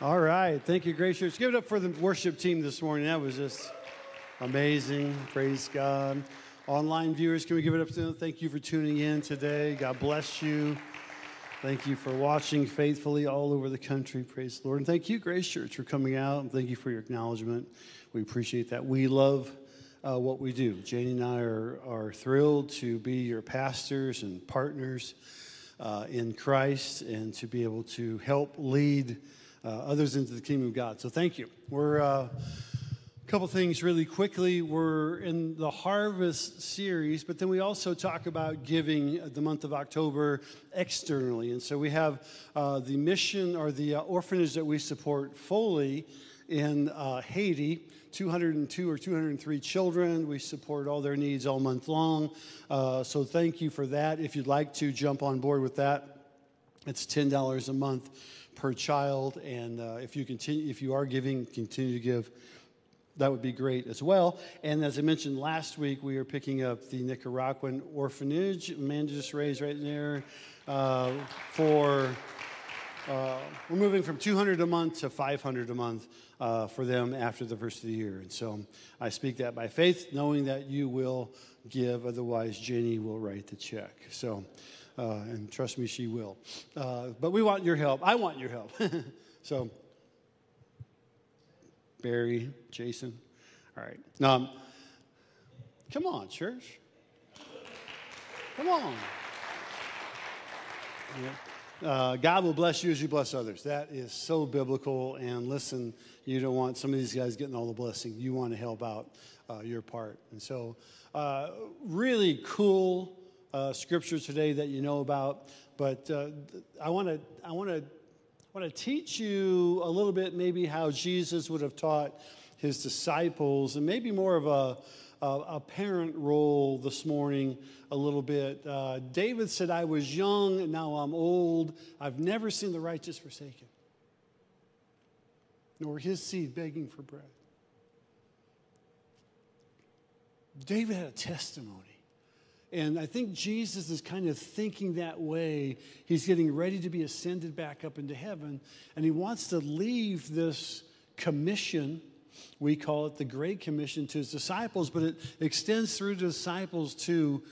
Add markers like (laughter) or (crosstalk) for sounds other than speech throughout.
All right. Thank you, Grace Church. Give it up for the worship team this morning. That was just amazing. Praise God. Online viewers, can we give it up to them? Thank you for tuning in today. God bless you. Thank you for watching faithfully all over the country. Praise the Lord. And thank you, Grace Church, for coming out. And thank you for your acknowledgement. We appreciate that. We love uh, what we do. Janie and I are, are thrilled to be your pastors and partners uh, in Christ and to be able to help lead others into the kingdom of God. So thank you. We're uh, a couple things really quickly. We're in the harvest series, but then we also talk about giving the month of October externally. And so we have uh, the mission or the uh, orphanage that we support fully in uh, Haiti. 202 or 203 children. We support all their needs all month long. Uh, so thank you for that. If you'd like to jump on board with that, it's $10 a month per child. And uh, if you continue, if you are giving, continue to give. That would be great as well. And as I mentioned last week, we are picking up the Nicaraguan orphanage. Amanda just raised right there uh, for. Uh, we're moving from 200 a month to 500 a month uh, for them after the first of the year. And so I speak that by faith, knowing that you will give, otherwise, Jenny will write the check. So, uh, and trust me, she will. Uh, but we want your help. I want your help. (laughs) so, Barry, Jason. All right. Um, come on, church. Come on. Yeah. Uh, God will bless you as you bless others. That is so biblical. And listen, you don't want some of these guys getting all the blessing. You want to help out uh, your part. And so, uh, really cool uh, scripture today that you know about. But uh, I want to I want to want to teach you a little bit maybe how Jesus would have taught his disciples, and maybe more of a a, a parent role this morning a little bit. Uh, David said, "I was young, and now I'm old. I've never seen the righteous forsaken." nor his seed begging for bread. David had a testimony. And I think Jesus is kind of thinking that way. He's getting ready to be ascended back up into heaven, and he wants to leave this commission. We call it the Great Commission to his disciples, but it extends through disciples to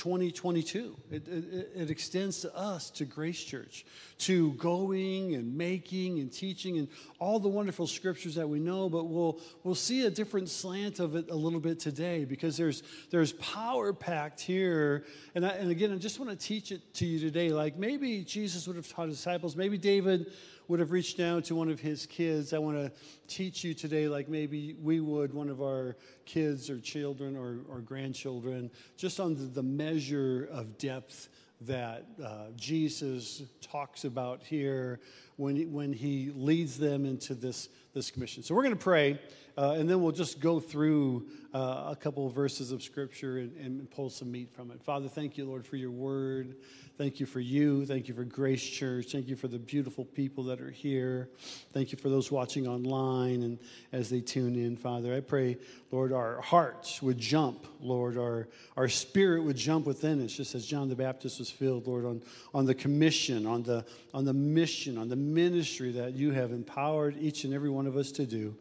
2022. It, it, it, extends to us, to Grace Church, to going and making and teaching and all the wonderful scriptures that we know, but we'll, we'll see a different slant of it a little bit today because there's, there's power packed here. And, I, and again, I just want to teach it to you today. Like maybe Jesus would have taught his disciples, maybe David would have reached down to one of his kids. I want to teach you today, like maybe we would, one of our kids or children or, or grandchildren, just on the, measure of depth that uh, Jesus talks about here when he, when he leads them into this, this commission. So we're going to pray, uh, and then we'll just go through uh, a couple of verses of Scripture and, and pull some meat from it. Father, thank you, Lord, for your word. Thank you for you. Thank you for Grace Church. Thank you for the beautiful people that are here. Thank you for those watching online and as they tune in, Father. I pray, Lord, our hearts would jump, Lord, our, our spirit would jump within us, just as John the Baptist was filled, Lord, on, on the commission, on the, on the mission, on the ministry that you have empowered each and every one of us to do.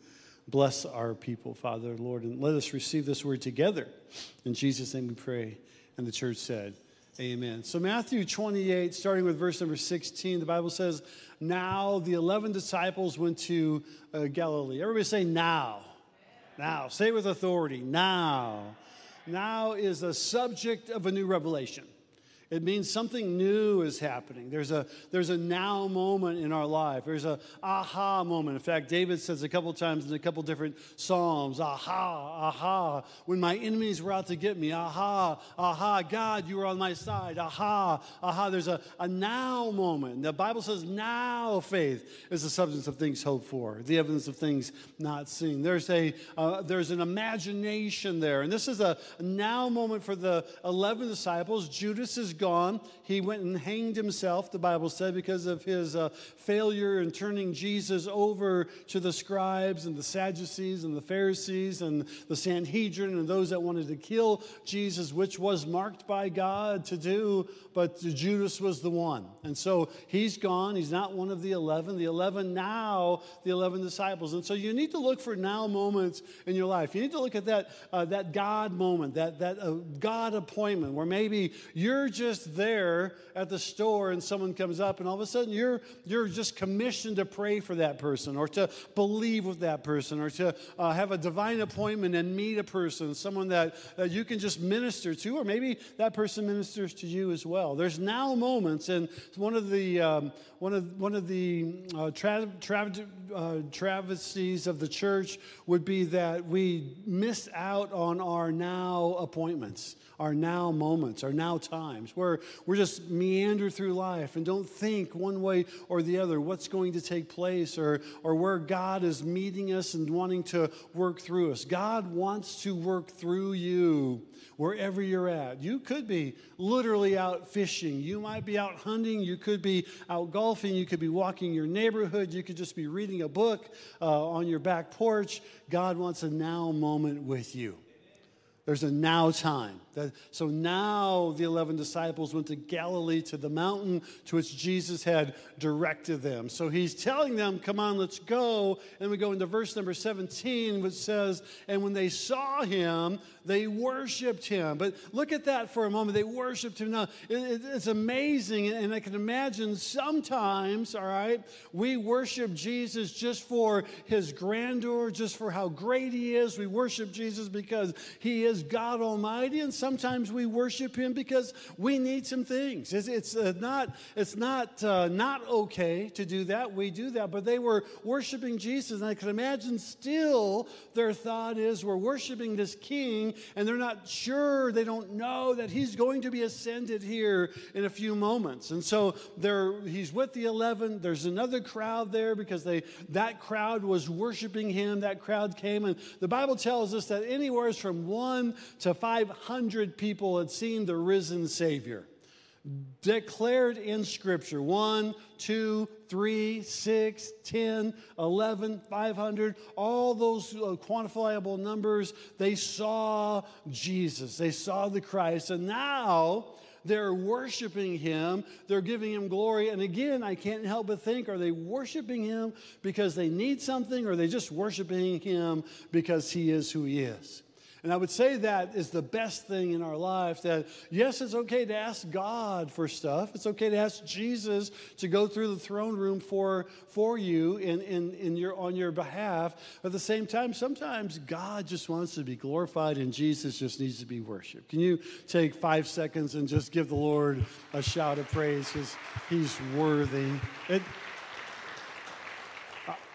Bless our people, Father, Lord, and let us receive this word together. In Jesus' name we pray. And the church said, Amen. So, Matthew 28, starting with verse number 16, the Bible says, Now the 11 disciples went to uh, Galilee. Everybody say, Now. Now. Say with authority, Now. Now is the subject of a new revelation. It means something new is happening. There's a, there's a now moment in our life. There's a aha moment. In fact, David says a couple times in a couple different Psalms, aha, aha, when my enemies were out to get me, aha, aha, God, you were on my side, aha, aha. There's a, a now moment. The Bible says now faith is the substance of things hoped for, the evidence of things not seen. There's, a, uh, there's an imagination there. And this is a now moment for the 11 disciples. Judas is gone. He went and hanged himself, the Bible said, because of his uh, failure in turning Jesus over to the scribes and the Sadducees and the Pharisees and the Sanhedrin and those that wanted to kill Jesus, which was marked by God to do, but Judas was the one. And so he's gone. He's not one of the 11. The 11 now, the 11 disciples. And so you need to look for now moments in your life. You need to look at that, uh, that God moment, that, that uh, God appointment where maybe you're just there at the store and someone comes up and all of a sudden you're, you're just commissioned to pray for that person or to believe with that person or to uh, have a divine appointment and meet a person, someone that you can just minister to, or maybe that person ministers to you as well. There's now moments, and one of the, um, one of, one of the uh, tra- tra- uh, travesties of the church would be that we miss out on our now appointments our now moments, our now times, where we're just meander through life and don't think one way or the other what's going to take place or, or where God is meeting us and wanting to work through us. God wants to work through you wherever you're at. You could be literally out fishing, you might be out hunting, you could be out golfing, you could be walking your neighborhood, you could just be reading a book uh, on your back porch. God wants a now moment with you. There's a now time. So now the 11 disciples went to Galilee to the mountain to which Jesus had directed them. So he's telling them, Come on, let's go. And we go into verse number 17, which says, And when they saw him, they worshiped him. But look at that for a moment. They worshiped him. Now, it's amazing. And I can imagine sometimes, all right, we worship Jesus just for his grandeur, just for how great he is. We worship Jesus because he is God Almighty. And sometimes we worship him because we need some things. It's, it's uh, not, it's not, uh, not okay to do that. We do that. But they were worshiping Jesus. And I can imagine still their thought is, we're worshiping this king and they're not sure, they don't know that he's going to be ascended here in a few moments. And so there, he's with the 11. There's another crowd there because they, that crowd was worshiping him. That crowd came. And the Bible tells us that anywhere from one to 500 people had seen the risen Savior declared in Scripture 1, 2, 3, 6, 10, 11, 500, all those uh, quantifiable numbers, they saw Jesus. They saw the Christ. And now they're worshiping him, they're giving him glory. And again, I can't help but think are they worshiping him because they need something, or are they just worshiping him because he is who he is? And I would say that is the best thing in our life that, yes, it's okay to ask God for stuff. It's okay to ask Jesus to go through the throne room for, for you in, in, in your, on your behalf. At the same time, sometimes God just wants to be glorified and Jesus just needs to be worshiped. Can you take five seconds and just give the Lord a shout of praise because he's worthy? It,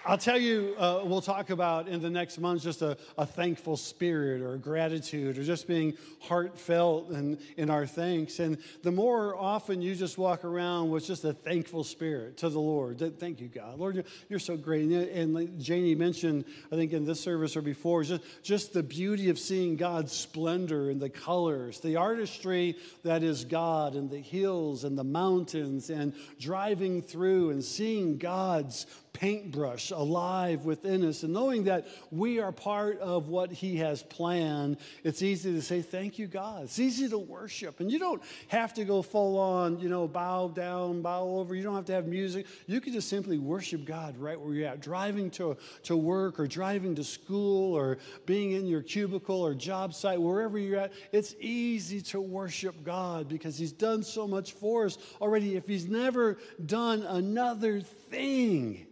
I'll tell you, uh, we'll talk about in the next month just a, a, thankful spirit or gratitude or just being heartfelt in, in our thanks. And the more often you just walk around with just a thankful spirit to the Lord, thank you, God. Lord, you're, you're so great. And, and like Janie mentioned, I think in this service or before, just, just the beauty of seeing God's splendor and the colors, the artistry that is God and the hills and the mountains and driving through and seeing God's paintbrush alive within us. And knowing that we are part of what He has planned, it's easy to say, Thank you, God. It's easy to worship. And you don't have to go full on, you know, bow down, bow over. You don't have to have music. You can just simply worship God right where you're at, driving to, to work or driving to school or being in your cubicle or job site, wherever you're at. It's easy to worship God because He's done so much for us already. If He's never done another thing,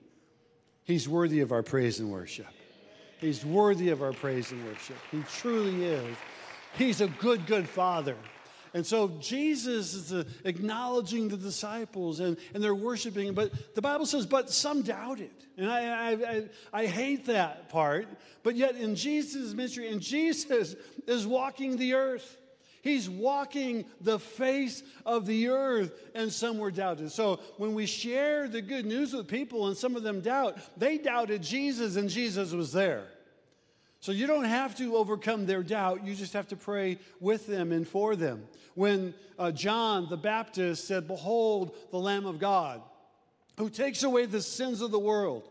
He's worthy of our praise and worship. He's worthy of our praise and worship. He truly is. He's a good, good father. And so Jesus is uh, acknowledging the disciples and, and they're worshiping. But the Bible says, but some doubted. And I, I, I, I hate that part. But yet in Jesus' ministry, and Jesus is walking the earth. He's walking the face of the earth, and some were doubted. So when we share the good news with people and some of them doubt, they doubted Jesus and Jesus was there. So you don't have to overcome their doubt. You just have to pray with them and for them. When uh, John the Baptist said, Behold the Lamb of God, who takes away the sins of the world.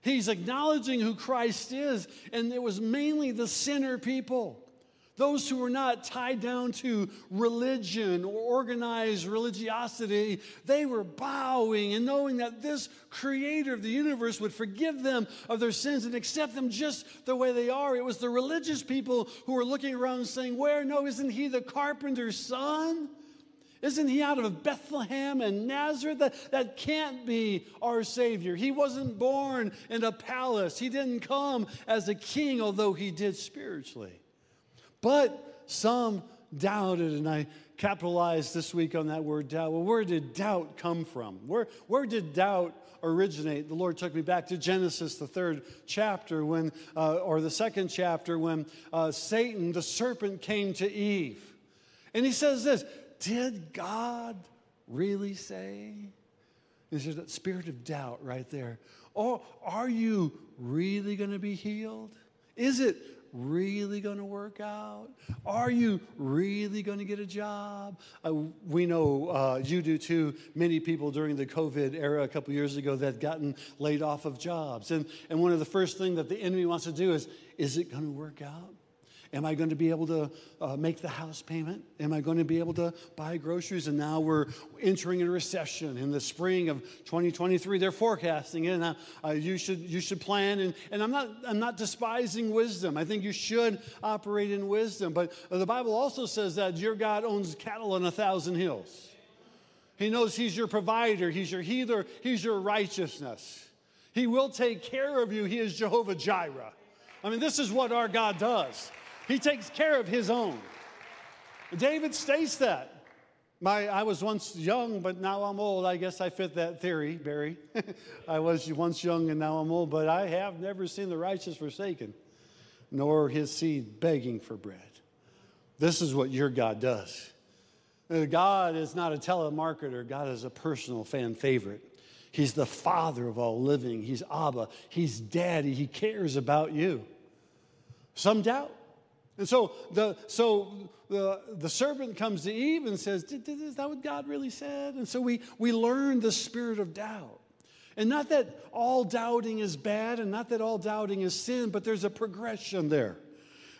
He's acknowledging who Christ is, and it was mainly the sinner people. Those who were not tied down to religion or organized religiosity, they were bowing and knowing that this creator of the universe would forgive them of their sins and accept them just the way they are. It was the religious people who were looking around saying, Where? No, isn't he the carpenter's son? Isn't he out of Bethlehem and Nazareth? That, that can't be our Savior. He wasn't born in a palace, he didn't come as a king, although he did spiritually. But some doubted, and I capitalized this week on that word doubt. Well, where did doubt come from? Where, where did doubt originate? The Lord took me back to Genesis, the third chapter, when, uh, or the second chapter, when uh, Satan, the serpent, came to Eve. And he says this Did God really say? There's that spirit of doubt right there. Oh, are you really going to be healed? Is it really going to work out? Are you really going to get a job? Uh, we know uh, you do too. Many people during the COVID era a couple years ago that gotten laid off of jobs. And, and one of the first things that the enemy wants to do is, is it going to work out? Am I going to be able to uh, make the house payment? Am I going to be able to buy groceries? And now we're entering a recession in the spring of 2023. They're forecasting it, and uh, uh, you should you should plan. And, and I'm not I'm not despising wisdom. I think you should operate in wisdom. But the Bible also says that your God owns cattle on a thousand hills. He knows He's your provider. He's your healer. He's your righteousness. He will take care of you. He is Jehovah Jireh. I mean, this is what our God does. He takes care of his own. David states that. My, I was once young, but now I'm old. I guess I fit that theory, Barry. (laughs) I was once young and now I'm old, but I have never seen the righteous forsaken, nor his seed begging for bread. This is what your God does. Uh, God is not a telemarketer, God is a personal fan favorite. He's the father of all living. He's Abba. He's daddy. He cares about you. Some doubt. And so the, so the, the serpent comes to Eve and says, Is that what God really said? And so we, we learn the spirit of doubt. And not that all doubting is bad and not that all doubting is sin, but there's a progression there.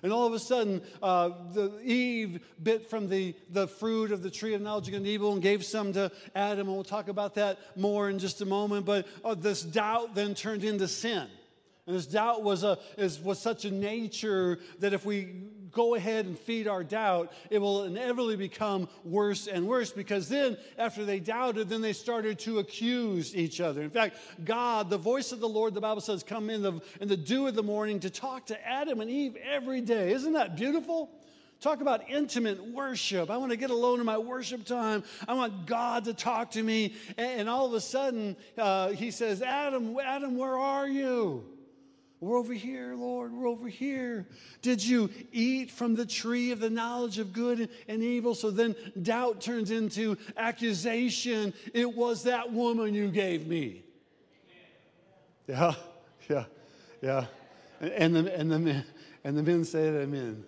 And all of a sudden, uh, the Eve bit from the, the fruit of the tree of knowledge of good and evil and gave some to Adam. And we'll talk about that more in just a moment. But uh, this doubt then turned into sin. And this doubt was, a, is, was such a nature that if we go ahead and feed our doubt, it will inevitably become worse and worse because then, after they doubted, then they started to accuse each other. In fact, God, the voice of the Lord, the Bible says, come in the, in the dew of the morning to talk to Adam and Eve every day. Isn't that beautiful? Talk about intimate worship. I want to get alone in my worship time. I want God to talk to me. And, and all of a sudden, uh, he says, Adam, Adam, where are you? We're over here, Lord. We're over here. Did you eat from the tree of the knowledge of good and evil? So then doubt turns into accusation. It was that woman you gave me. Yeah, (laughs) yeah, yeah. And the, and the, men, and the men said amen.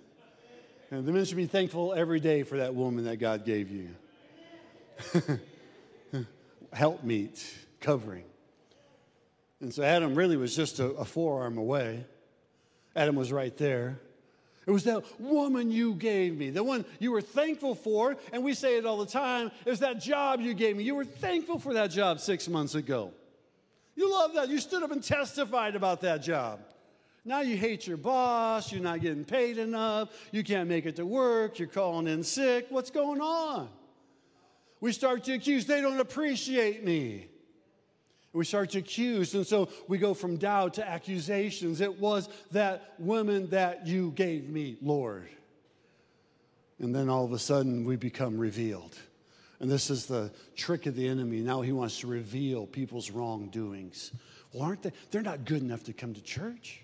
And the men should be thankful every day for that woman that God gave you. (laughs) Help meet, covering. And so Adam really was just a, a forearm away. Adam was right there. It was that woman you gave me, the one you were thankful for, and we say it all the time, is that job you gave me. You were thankful for that job six months ago. You love that. You stood up and testified about that job. Now you hate your boss, you're not getting paid enough, you can't make it to work, you're calling in sick. What's going on? We start to accuse, they don't appreciate me. We start to accuse, and so we go from doubt to accusations. It was that woman that you gave me, Lord. And then all of a sudden we become revealed. And this is the trick of the enemy. Now he wants to reveal people's wrongdoings. Well, aren't they? They're not good enough to come to church.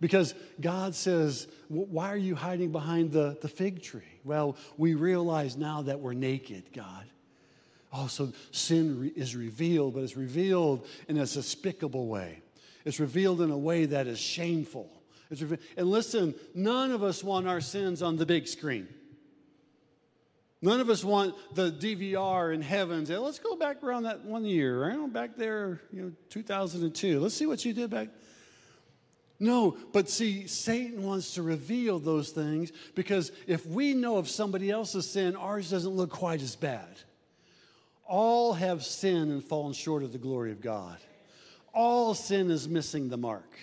Because God says, Why are you hiding behind the, the fig tree? Well, we realize now that we're naked, God. Oh, so sin re- is revealed, but it's revealed in a despicable way. It's revealed in a way that is shameful. Reve- and listen, none of us want our sins on the big screen. None of us want the DVR in heaven. Say, let's go back around that one year, right? Back there, you know, 2002. Let's see what you did back. No, but see, Satan wants to reveal those things because if we know of somebody else's sin, ours doesn't look quite as bad. All have sinned and fallen short of the glory of God. All sin is missing the mark.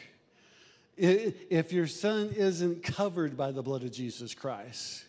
If your sin isn't covered by the blood of Jesus Christ,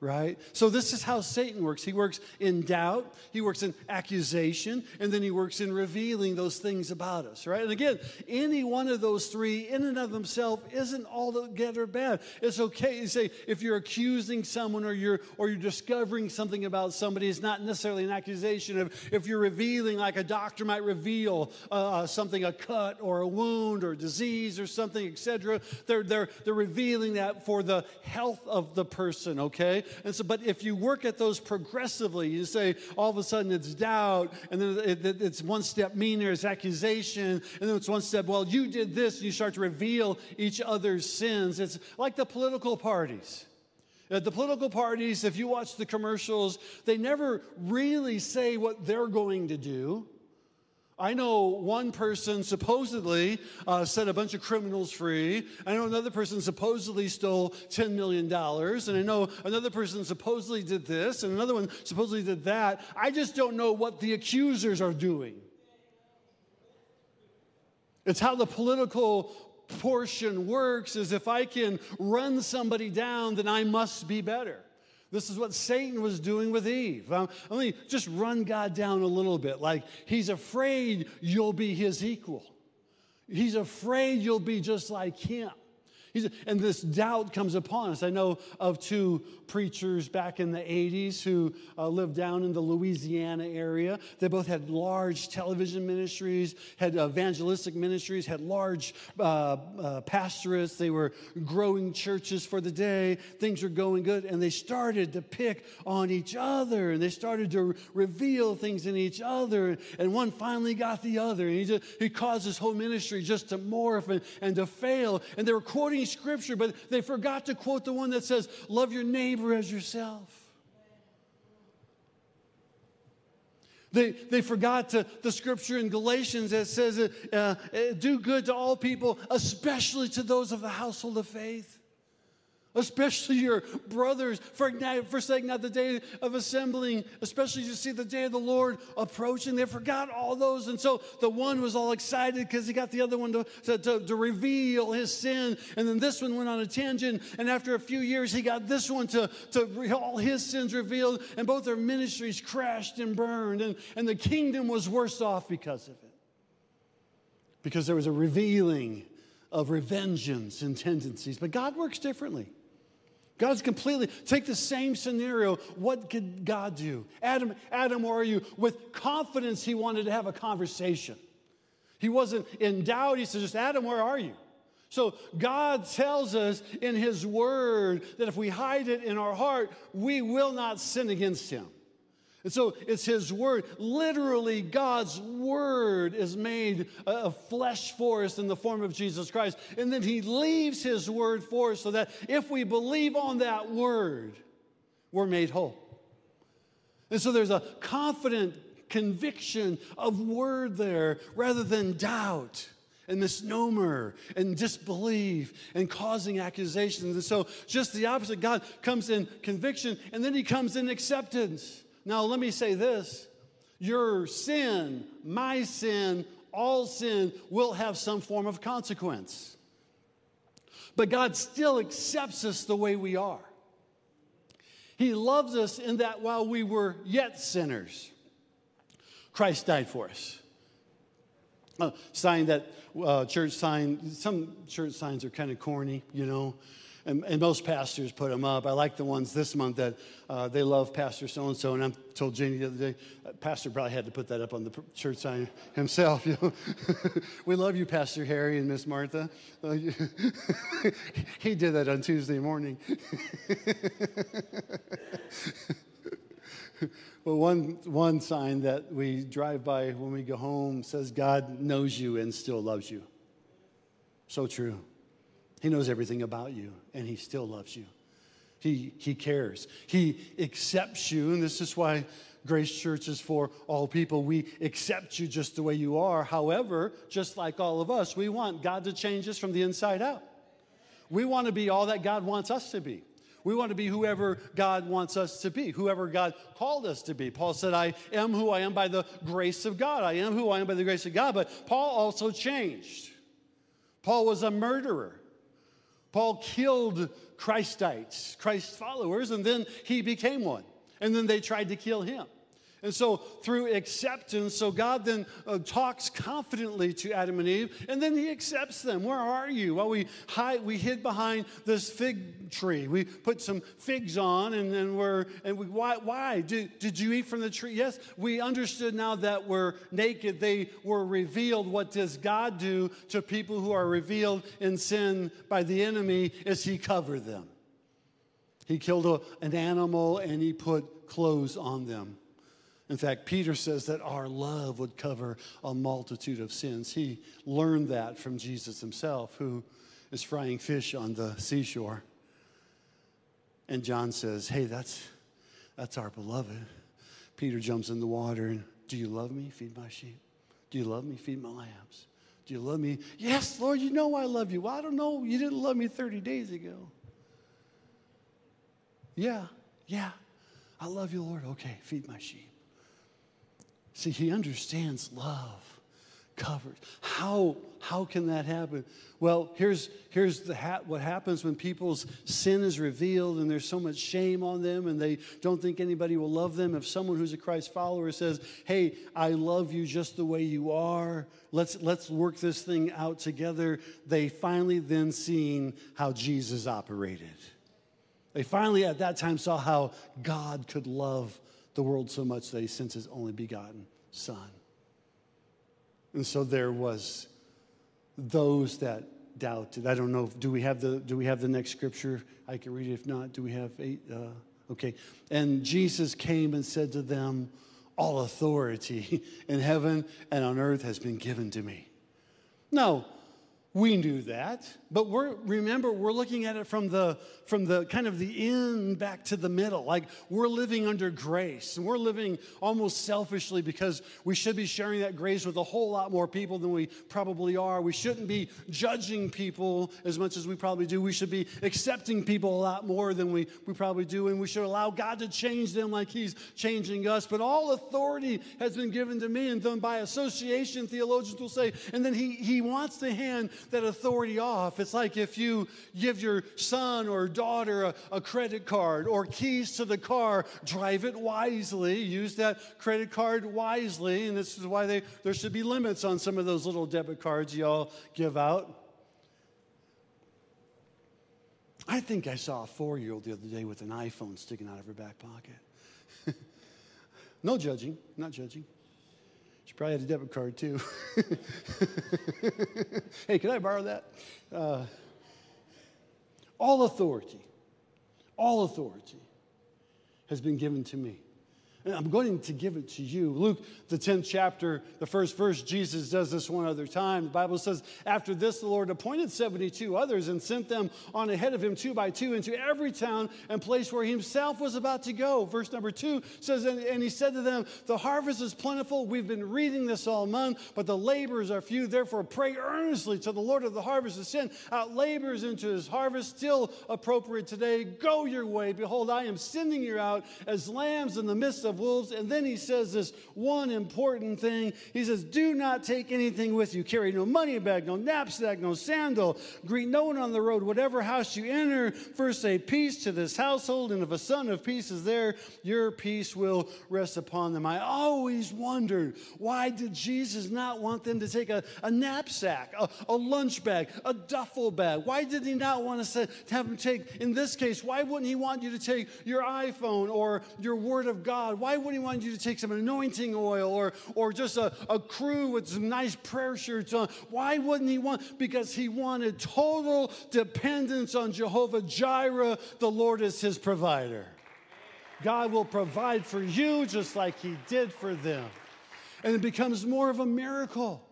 right? So, this is how Satan works. He works in doubt, he works in accusation, and then he works in revealing those things about us, right? And again, any one of those three, in and of themselves, isn't altogether bad. It's okay to say if you're accusing someone or you're, or you're discovering something about somebody, it's not necessarily an accusation. If, if you're revealing, like a doctor might reveal uh, uh something, a cut or a wound or disease or something, etc., they're, they're, they're revealing that for the health of the person, okay? And so, but if you work at those progressively, you say all of a sudden it's doubt, and then it, it, it's one step meaner, it's accusation, and then it's one step, well, you did this, and you start to reveal each other's sins. It's like the political parties. Uh, the political parties, if you watch the commercials, they never really say what they're going to do. I know one person supposedly uh, set a bunch of criminals free. I know another person supposedly stole $10 million. And I know another person supposedly did this, and another one supposedly did that. I just don't know what the accusers are doing. It's how the political portion works is if I can run somebody down, then I must be better. This is what Satan was doing with Eve. Um, let me just run God down a little bit. Like, he's afraid you'll be his equal, he's afraid you'll be just like him. He's, and this doubt comes upon us. I know of two preachers back in the 80s who uh, lived down in the Louisiana area. They both had large television ministries, had evangelistic ministries, had large uh, uh, pastorates. They were growing churches for the day. Things were going good. And they started to pick on each other and they started to reveal things in each other. And one finally got the other. And he, just, he caused his whole ministry just to morph and, and to fail. And they were quoting scripture, but they forgot to quote the one that says, Love your neighbor as yourself. They, they forgot to, the scripture in Galatians that says, uh, uh, Do good to all people, especially to those of the household of faith especially your brothers, forsaking not the day of assembling, especially you see the day of the Lord approaching. They forgot all those. And so the one was all excited because he got the other one to, to, to, reveal his sin. And then this one went on a tangent. And after a few years, he got this one to, to all his sins revealed. And both their ministries crashed and burned. And, and the kingdom was worse off because of it. Because there was a revealing of revengeance and tendencies. But God works differently. God's completely take the same scenario. What could God do? Adam, Adam, where are you? With confidence, he wanted to have a conversation. He wasn't in doubt. He said, just Adam, where are you? So God tells us in his word that if we hide it in our heart, we will not sin against him. And so it's His Word. Literally, God's Word is made a flesh for us in the form of Jesus Christ. And then He leaves His Word for us so that if we believe on that Word, we're made whole. And so there's a confident conviction of Word there rather than doubt and misnomer and disbelief and causing accusations. And so, just the opposite. God comes in conviction and then He comes in acceptance. Now, let me say this your sin, my sin, all sin will have some form of consequence. But God still accepts us the way we are. He loves us in that while we were yet sinners, Christ died for us. A sign that uh, church sign, some church signs are kind of corny, you know and, and, most pastors put them up. I like the ones this month that uh, they love Pastor so and so. And I told Janie the other day, uh, Pastor probably had to put that up on the church sign himself. (laughs) You know, we love you, Pastor Harry and Miss Martha. Uh, (laughs) he did that on Tuesday morning. (laughs) well, one, one sign that we drive by when we go home says, God knows you and still loves you. So true. He knows everything about you, and He still loves you. He, he cares. He accepts you, and this is why Grace Church is for all people. We accept you just the way you are. However, just like all of us, we want God to change us from the inside out. We want to be all that God wants us to be. We want to be whoever God wants us to be, whoever God called us to be. Paul said, I am who I am by the grace of God. I am who I am by the grace of God. But Paul also changed. Paul was a murderer. Paul killed Christites, Christ followers, and then he became one. And then they tried to kill him. And so, through acceptance, so God then uh, talks confidently to Adam and Eve, and then He accepts them. Where are you? Well, we hide, we hid behind this fig tree. We put some figs on, and then we're and we why? Why did, did you eat from the tree? Yes, we understood now that we're naked. They were revealed. What does God do to people who are revealed in sin by the enemy? Is He cover them? He killed a, an animal and He put clothes on them. In fact, Peter says that our love would cover a multitude of sins. He learned that from Jesus himself, who is frying fish on the seashore. And John says, Hey, that's, that's our beloved. Peter jumps in the water and, Do you love me? Feed my sheep. Do you love me? Feed my lambs. Do you love me? Yes, Lord, you know I love you. Well, I don't know. You didn't love me 30 days ago. Yeah, yeah. I love you, Lord. Okay, feed my sheep. See, he understands love covers. How, how can that happen? Well, here's, here's the ha- what happens when people's sin is revealed and there's so much shame on them and they don't think anybody will love them. If someone who's a Christ follower says, Hey, I love you just the way you are, let's, let's work this thing out together, they finally then seen how Jesus operated. They finally at that time saw how God could love the world so much that he sent his only begotten son. And so there was those that doubted. I don't know. Do we have the Do we have the next scripture? I can read it. If not, do we have eight? Uh, okay. And Jesus came and said to them, "All authority (laughs) in heaven and on earth has been given to me." No, we knew that, but we're remember we're looking at it from the from the kind of the end back to the middle. Like we're living under grace, and we're living almost selfishly because we should be sharing that grace with a whole lot more people than we probably are. We shouldn't be judging people as much as we probably do. We should be accepting people a lot more than we, we probably do, and we should allow God to change them like He's changing us. But all authority has been given to me, and then by association, theologians will say, and then He He wants to hand that authority off. It's like if you give your son or daughter a, a, credit card or keys to the car, drive it wisely, use that credit card wisely. And this is why they, there should be limits on some of those little debit cards y'all give out. I think I saw a four year old the other day with an iPhone sticking out of her back pocket. (laughs) no judging, not judging. She probably had a debit card too. (laughs) hey, can I borrow that? Uh, all authority, all authority has been given to me. And I'm going to give it to you. Luke, the 10th chapter, the first verse, Jesus does this one other time. The Bible says, After this, the Lord appointed 72 others and sent them on ahead of him two by two into every town and place where he himself was about to go. Verse number two says, And, and he said to them, The harvest is plentiful. We've been reading this all month, but the laborers are few. Therefore, pray earnestly to the Lord of the harvest to send out laborers into his harvest. Still appropriate today. Go your way. Behold, I am sending you out as lambs in the midst of wolves. And then he says this one important thing. He says, Do not take anything with you. Carry no money bag, no knapsack, no sandal. Greet no one on the road. Whatever house you enter, first say peace to this household. And if a son of peace is there, your peace will rest upon them. I always wondered why did Jesus not want them to take a, a knapsack, a, a lunch bag, a duffel bag? Why did he not want say, to have them take, in this case, why wouldn't he want you to take your iPhone or your Word of God? Why wouldn't he want you to take some anointing oil or, or just a, a crew with some nice prayer shirts on? Why wouldn't he want? Because he wanted total dependence on Jehovah Jireh. The Lord is his provider. God will provide for you just like he did for them. And it becomes more of a miracle.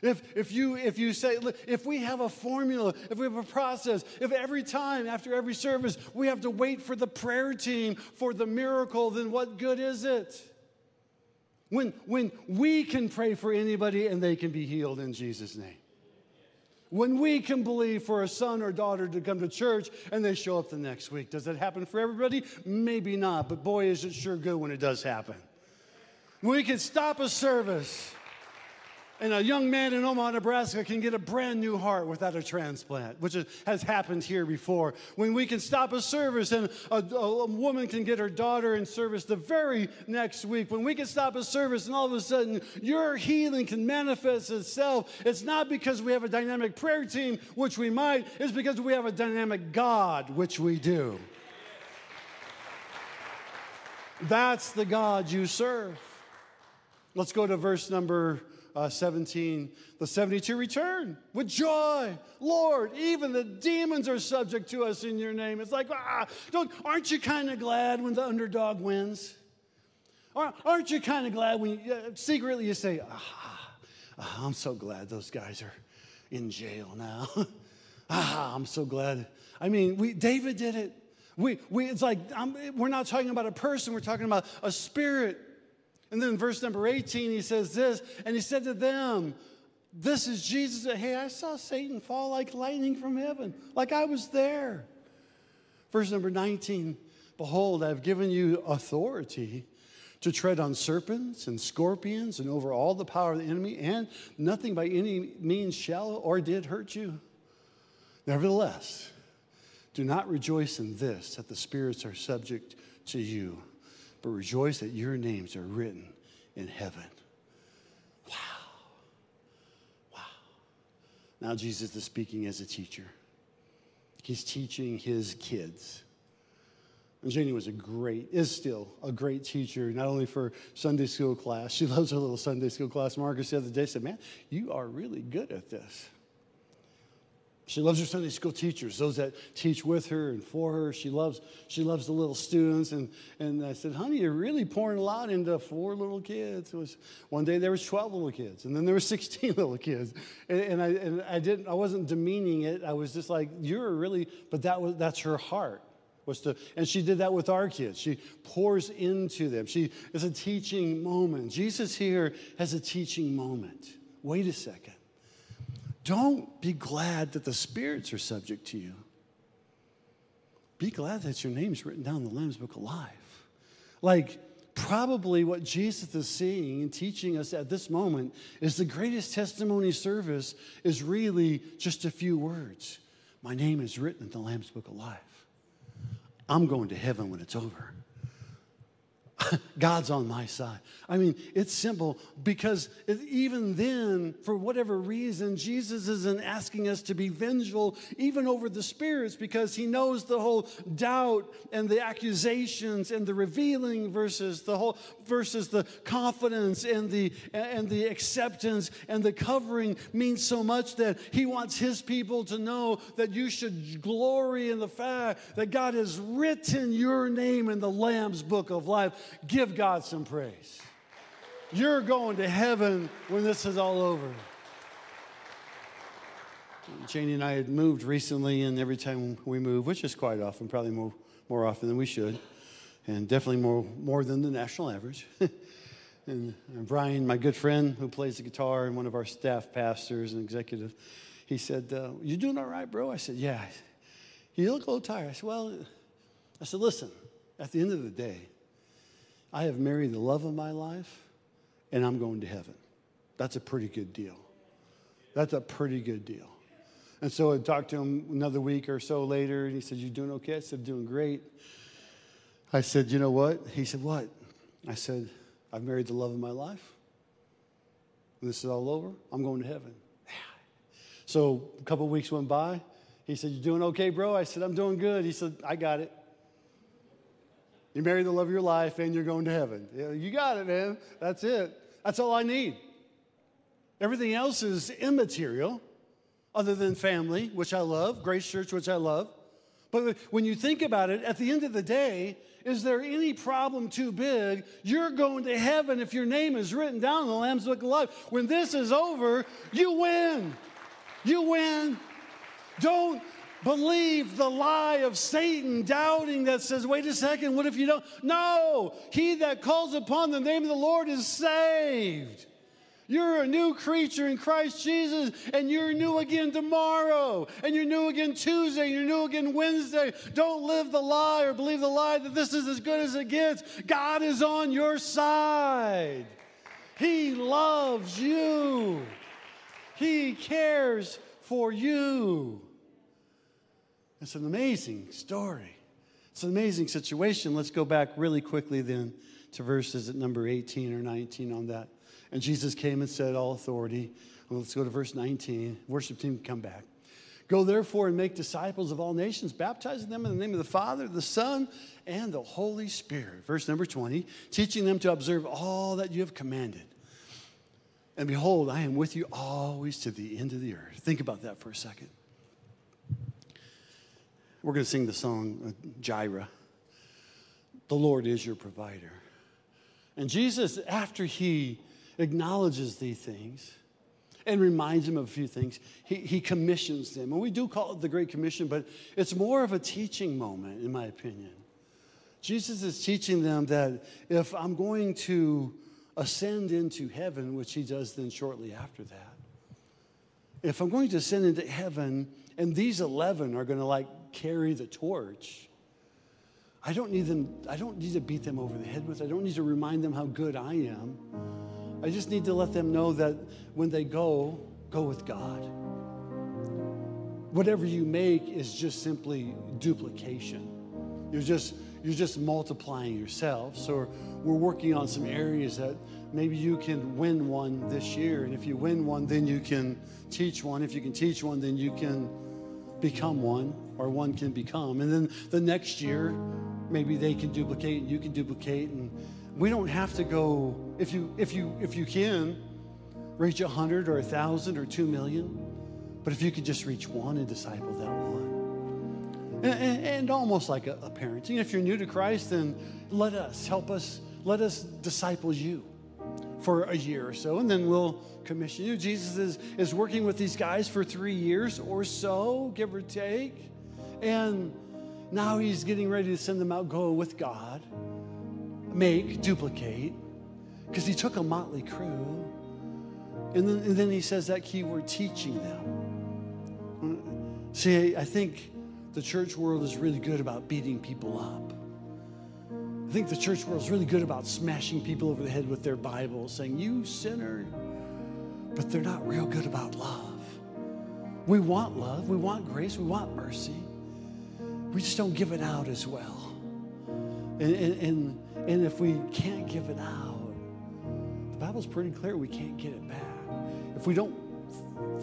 If, if, you, if you say, if we have a formula, if we have a process, if every time after every service we have to wait for the prayer team for the miracle, then what good is it? When, when we can pray for anybody and they can be healed in Jesus' name. When we can believe for a son or daughter to come to church and they show up the next week. Does that happen for everybody? Maybe not, but boy, is it sure good when it does happen. We can stop a service and a young man in Omaha, Nebraska can get a brand new heart without a transplant, which has happened here before. When we can stop a service and a, a, woman can get her daughter in service the very next week. When we can stop a service and all of a sudden your healing can manifest itself, it's not because we have a dynamic prayer team, which we might, it's because we have a dynamic God, which we do. That's the God you serve. Let's go to verse number uh, 17, the 72 return with joy. Lord, even the demons are subject to us in your name. It's like, ah, don't, aren't you kind of glad when the underdog wins? Aren't you kind of glad when you, uh, secretly you say, ah, ah, I'm so glad those guys are in jail now. (laughs) ah, I'm so glad. I mean, we, David did it. We, we, it's like, I'm, we're not talking about a person, we're talking about a spirit. And then verse number 18, he says this, and he said to them, This is Jesus. Hey, I saw Satan fall like lightning from heaven, like I was there. Verse number 19, Behold, I've given you authority to tread on serpents and scorpions and over all the power of the enemy, and nothing by any means shall or did hurt you. Nevertheless, do not rejoice in this, that the spirits are subject to you but rejoice that your names are written in heaven. Wow. Wow. Now Jesus is speaking as a teacher. He's teaching his kids. And Janie was a great, is still a great teacher, not only for Sunday school class. She loves her little Sunday school class. Marcus the other day said, Man, you are really good at this. She loves her Sunday school teachers, those that teach with her and for her. She loves, she loves the little students. And, and I said, honey, you're really pouring a lot into four little kids. It was, one day there was 12 little kids, and then there were (laughs) 16 little kids. And, and, I, and I, didn't, I wasn't demeaning it. I was just like, you're really, but that was, that's her heart. Was to, and she did that with our kids. She pours into them. She is a teaching moment. Jesus here has a teaching moment. Wait a second. Don't be glad that the spirits are subject to you. Be glad that your name's written down in the Lamb's Book of Life. Like, probably what Jesus is seeing and teaching us at this moment is the greatest testimony service is really just a few words. My name is written in the Lamb's Book of Life. I'm going to heaven when it's over. (laughs) God's on my side. I mean, it's simple because even then, for whatever reason, Jesus isn't asking us to be vengeful even over the spirits because he knows the whole doubt and the accusations and the revealing versus the whole versus the confidence and the and the acceptance and the covering means so much that he wants his people to know that you should glory in the fact that God has written your name in the Lamb's book of life Give God some praise. You're going to heaven when this is all over. Janie and I had moved recently, and every time we move, which is quite often, probably more, more often than we should, and definitely more, more than the national average. (laughs) and, and Brian, my good friend who plays the guitar and one of our staff pastors and executive, he said, uh, You doing all right, bro? I said, Yeah. He looked a little tired. I said, Well, I said, Listen, at the end of the day, I have married the love of my life and I'm going to heaven. That's a pretty good deal. That's a pretty good deal. And so I talked to him another week or so later, and he said, You doing okay? I said, Doing great. I said, You know what? He said, What? I said, I've married the love of my life. This is all over, I'm going to heaven. So a couple weeks went by. He said, You doing okay, bro? I said, I'm doing good. He said, I got it. You marry the love of your life and you're going to heaven. You got it, man. That's it. That's all I need. Everything else is immaterial other than family, which I love, Grace Church, which I love. But when you think about it, at the end of the day, is there any problem too big? You're going to heaven if your name is written down in the Lamb's Book of Life. When this is over, you win. You win. Don't believe the lie of Satan, doubting that says, wait a second, what if you don't? No, he that calls upon the name of the Lord is saved. You're a new creature in Christ Jesus, and you're new again tomorrow, and you're new again Tuesday, and you're new again Wednesday. Don't live the lie or believe the lie that this is as good as it gets. God is on your side. He loves you, He cares for you. It's an amazing story. It's an amazing situation. Let's go back really quickly then to verses at number 18 or 19 on that. And Jesus came and said, All authority. Well, let's go to verse 19. Worship team, come back. Go therefore and make disciples of all nations, baptizing them in the name of the Father, the Son, and the Holy Spirit. Verse number 20, teaching them to observe all that you have commanded. And behold, I am with you always to the end of the earth. Think about that for a second. We're going to sing the song, uh, Jireh. The Lord is your provider. And Jesus, after he acknowledges these things and reminds them of a few things, he, he commissions them. And we do call it the Great Commission, but it's more of a teaching moment, in my opinion. Jesus is teaching them that if I'm going to ascend into heaven, which he does then shortly after that, if I'm going to ascend into heaven and these 11 are going to like carry the torch, I don't need them, I don't need to beat them over the head with. I don't need to remind them how good I am. I just need to let them know that when they go, go with God. Whatever you make is just simply duplication. You're just you're just multiplying yourself. So we're working on some areas that maybe you can win one this year. And if you win one, then you can teach one. If you can teach one, then you can become one, or one can become. And then the next year, maybe they can duplicate and you can duplicate. And we don't have to go, if you, if you, if you can, reach a hundred or a thousand or two million. But if you could just reach one and disciple that one. And, and, and almost like a, a parenting. If you're new to Christ, then let us help us, let us disciple you for a year or so, and then we'll commission you. Jesus is, is working with these guys for three years or so, give or take. And now he's getting ready to send them out, go with God, make, duplicate, because he took a motley crew. And then, and then he says that key word, teaching them. See, I think the church world is really good about beating people up. I think the church world is really good about smashing people over the head with their Bible, saying, You sinner. But they're not real good about love. We want love, we want grace, we want mercy. We just don't give it out as well. And, and, and, and if we can't give it out, the Bible's pretty clear we can't get it back. If we don't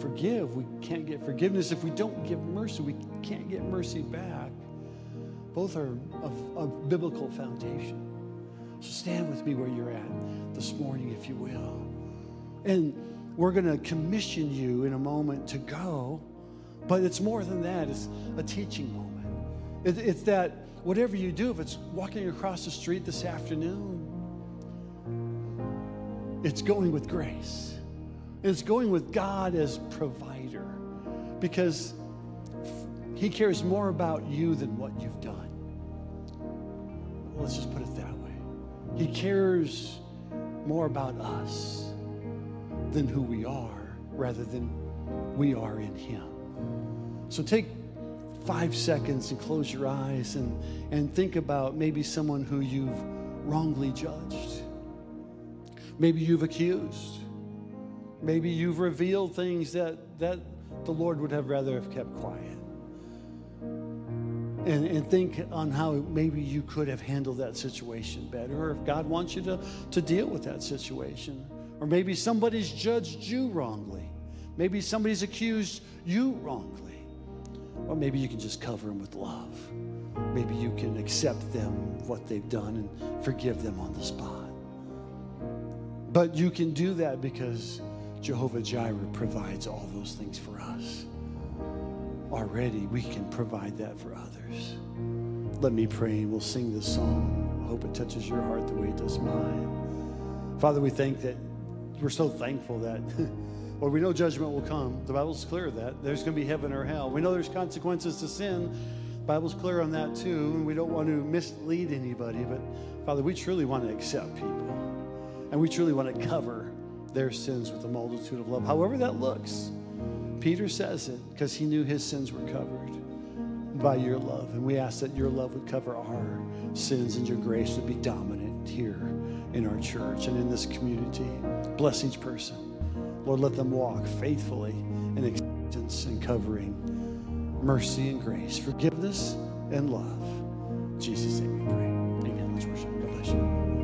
forgive, we can't get forgiveness. If we don't give mercy, we can't get mercy back. Both are of, of biblical foundation. So stand with me where you're at this morning, if you will. And we're going to commission you in a moment to go, but it's more than that. It's a teaching moment. It, it's that whatever you do, if it's walking across the street this afternoon, it's going with grace. It's going with God as provider because He cares more about you than what you've done. Let's just put it that way. He cares more about us than who we are rather than we are in Him. So take five seconds and close your eyes and, and think about maybe someone who you've wrongly judged. Maybe you've accused. Maybe you've revealed things that, that the Lord would have rather have kept quiet and, and think on how maybe you could have handled that situation better, or if God wants you to, to deal with that situation. Or maybe somebody's judged you wrongly. Maybe somebody's accused you wrongly. Or maybe you can just cover them with love. Maybe you can accept them, what they've done, and forgive them on the spot. But you can do that because Jehovah Jireh provides all those things for us. Already we can provide that for others. Let me pray and we'll sing this song. I hope it touches your heart the way it does mine. Father, we thank that we're so thankful that (laughs) Lord, we know judgment will come. The Bible's clear that there's going to be heaven or hell. We know there's consequences to sin. The Bible's clear on that too, and we don't want to mislead anybody. But Father, we truly want to accept people, and we truly want to cover their sins with a multitude of love. However that looks, Peter says it because he knew his sins were covered by your love, and we ask that your love would cover our sins and your grace would be dominant here in our church and in this community. Bless each person. Lord, let them walk faithfully in acceptance and covering, mercy and grace, forgiveness and love. In Jesus' name we pray. Amen. Let's worship. God bless you.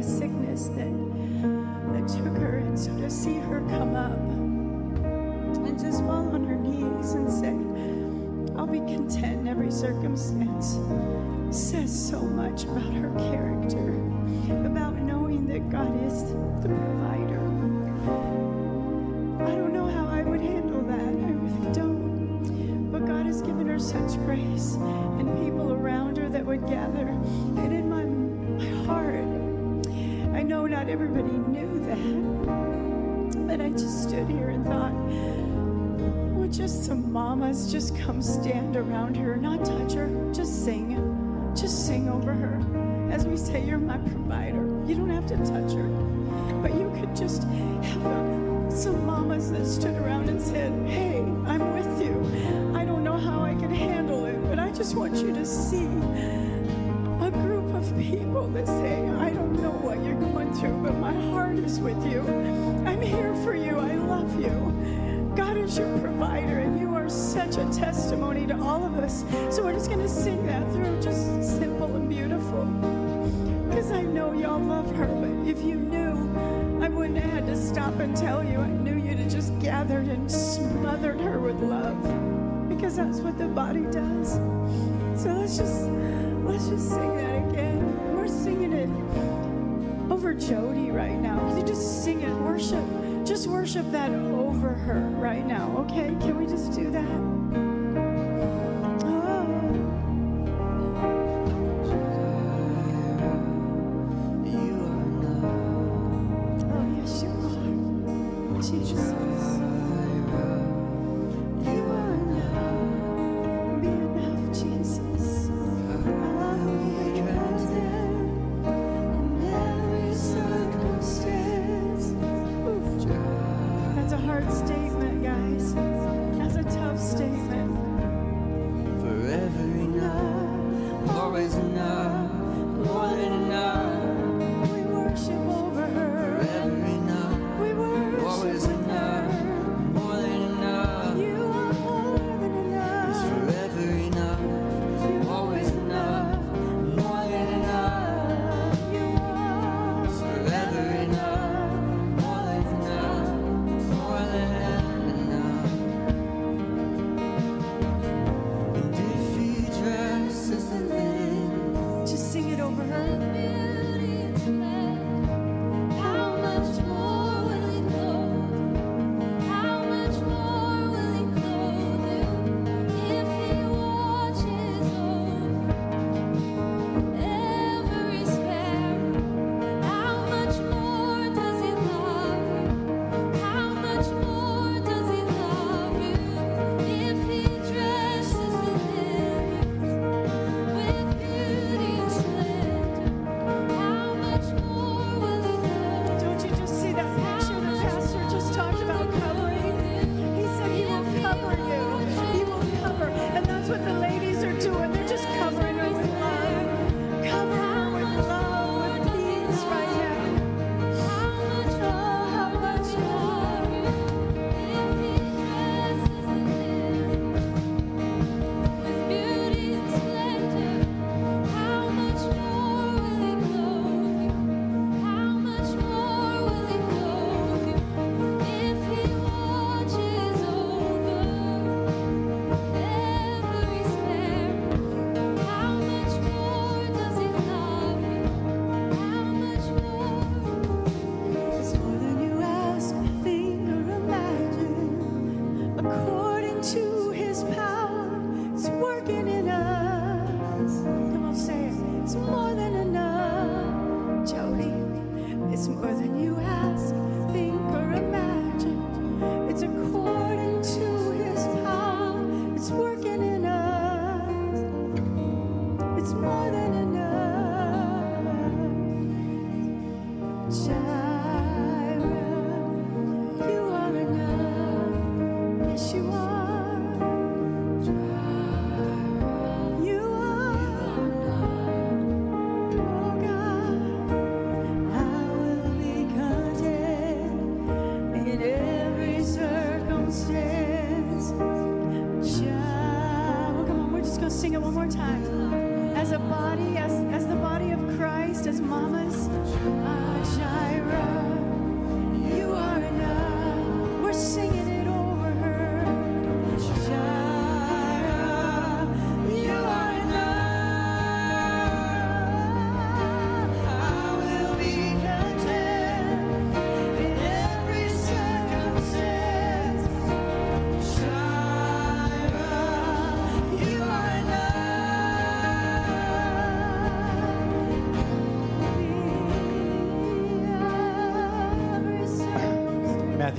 A sickness that that took her. And so to see her come up and just fall on her knees and say, "I'll be content in every circumstance," says so much about her character, about knowing that God is the provider. I don't know how I would handle that. I really don't. But God has given her such grace and people around her that would gather. And in my, my heart, know not everybody knew that. But I just stood here and thought, would just some mamas just come stand around her, not touch her, just sing. Just sing over her. As we say, You're my provider. You don't have to touch her. But you could just have uh, some mamas that stood around and said, Hey, I'm with you. I don't know how I can handle it, but I just want you to see a group of people that say, but my heart is with you. I'm here for you. I love you. God is your provider, and you are such a testimony to all of us. So we're just going to sing that through, just simple and beautiful. Because I know y'all love her, but if you knew, I wouldn't have had to stop and tell you. I knew you'd have just gathered and smothered her with love. Because that's what the body does. So let's just let's just sing that again. Over Jody right now. Can you just sing it? Worship. Just worship that over her right now, okay? Can we just do that?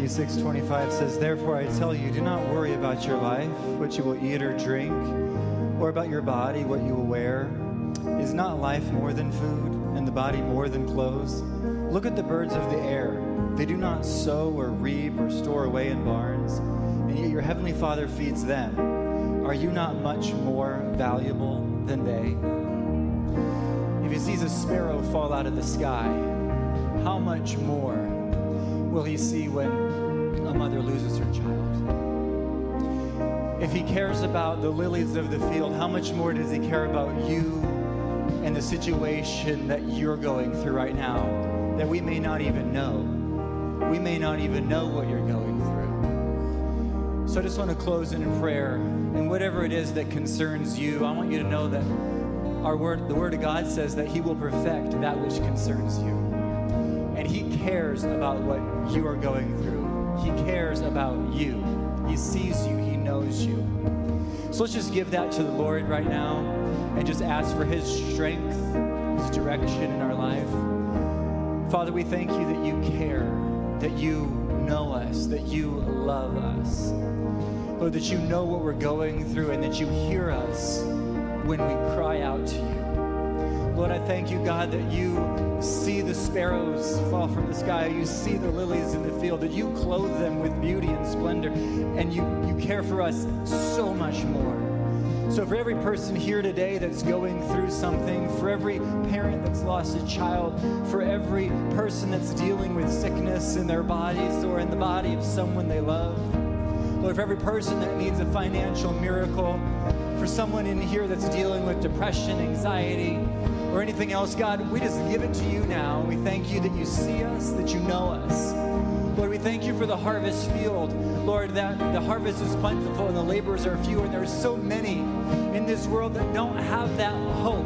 Matthew 6:25 says, "Therefore I tell you, do not worry about your life, what you will eat or drink, or about your body, what you will wear. Is not life more than food, and the body more than clothes? Look at the birds of the air. They do not sow or reap or store away in barns, and yet your heavenly Father feeds them. Are you not much more valuable than they?" If he sees a sparrow fall out of the sky, how much more will he see when a mother loses her child? If he cares about the lilies of the field, how much more does he care about you and the situation that you're going through right now that we may not even know? We may not even know what you're going through. So I just want to close in prayer. And whatever it is that concerns you, I want you to know that our word, the word of God says that he will perfect that which concerns you. And he cares about what you are going through. He cares about you. He sees you. He knows you. So let's just give that to the Lord right now and just ask for his strength, his direction in our life. Father, we thank you that you care, that you know us, that you love us. Lord, that you know what we're going through and that you hear us when we cry out to you. Lord, I thank you, God, that you see the sparrows fall from the sky. You see the lilies in the field, that you clothe them with beauty and splendor, and you, you care for us so much more. So, for every person here today that's going through something, for every parent that's lost a child, for every person that's dealing with sickness in their bodies or in the body of someone they love, Lord, for every person that needs a financial miracle, for someone in here that's dealing with depression, anxiety, or anything else, God, we just give it to you now. We thank you that you see us, that you know us. Lord, we thank you for the harvest field. Lord, that the harvest is plentiful and the laborers are few, and there are so many in this world that don't have that hope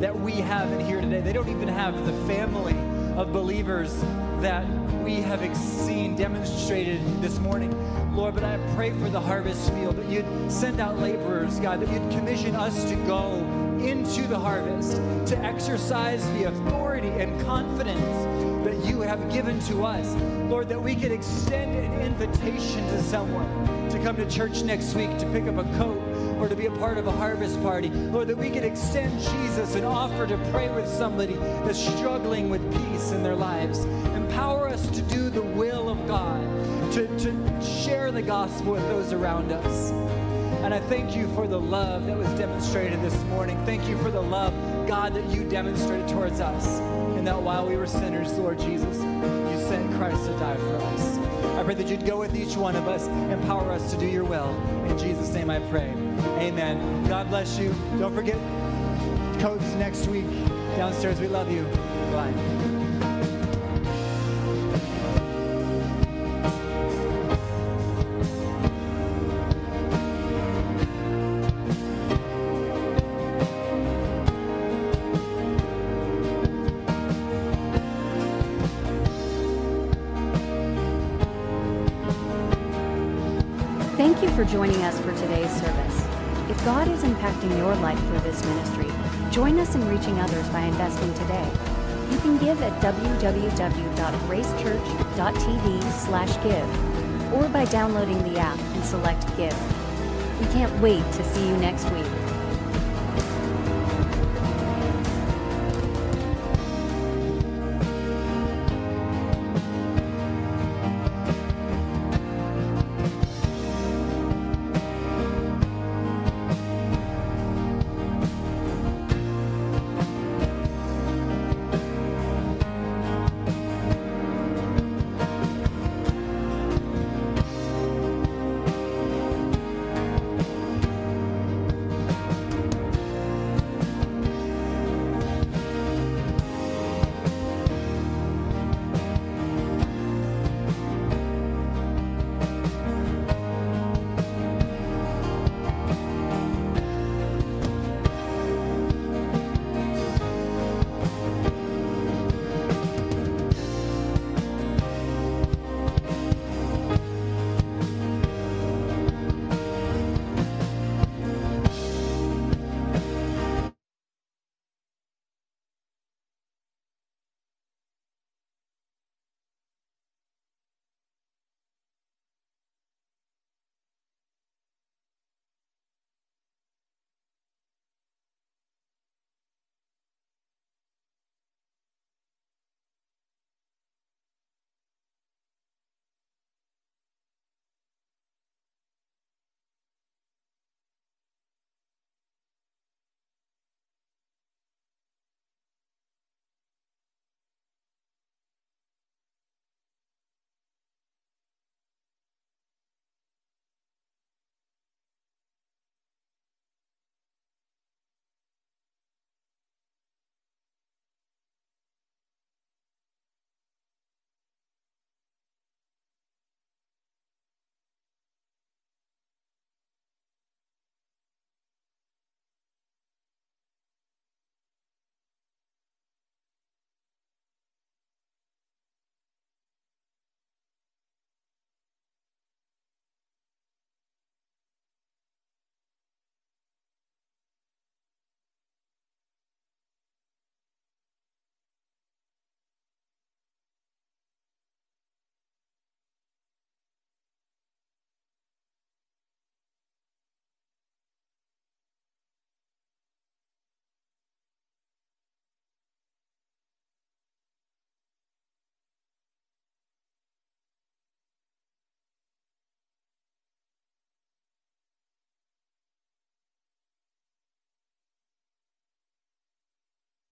that we have in here today. They don't even have the family of believers that we have seen demonstrated this morning. Lord, but I pray for the harvest field that you'd send out laborers, God, that you'd commission us to go into the harvest, to exercise the authority and confidence that you have given to us. Lord, that we could extend an invitation to someone to come to church next week to pick up a coat or to be a part of a harvest party. Lord, that we could extend Jesus and offer to pray with somebody that's struggling with peace in their lives. Empower us to do the will of God, to, to share the gospel with those around us. And I thank you for the love that was demonstrated this morning. Thank you for the love, God, that you demonstrated towards us. And that while we were sinners, Lord Jesus, you sent Christ to die for us. I pray that you'd go with each one of us, empower us to do your will. In Jesus' name I pray. Amen. God bless you. Don't forget coats next week downstairs. We love you. Bye. Joining us for today's service. If God is impacting your life through this ministry, join us in reaching others by investing today. You can give at www.gracechurch.tv/give or by downloading the app and select Give. We can't wait to see you next week.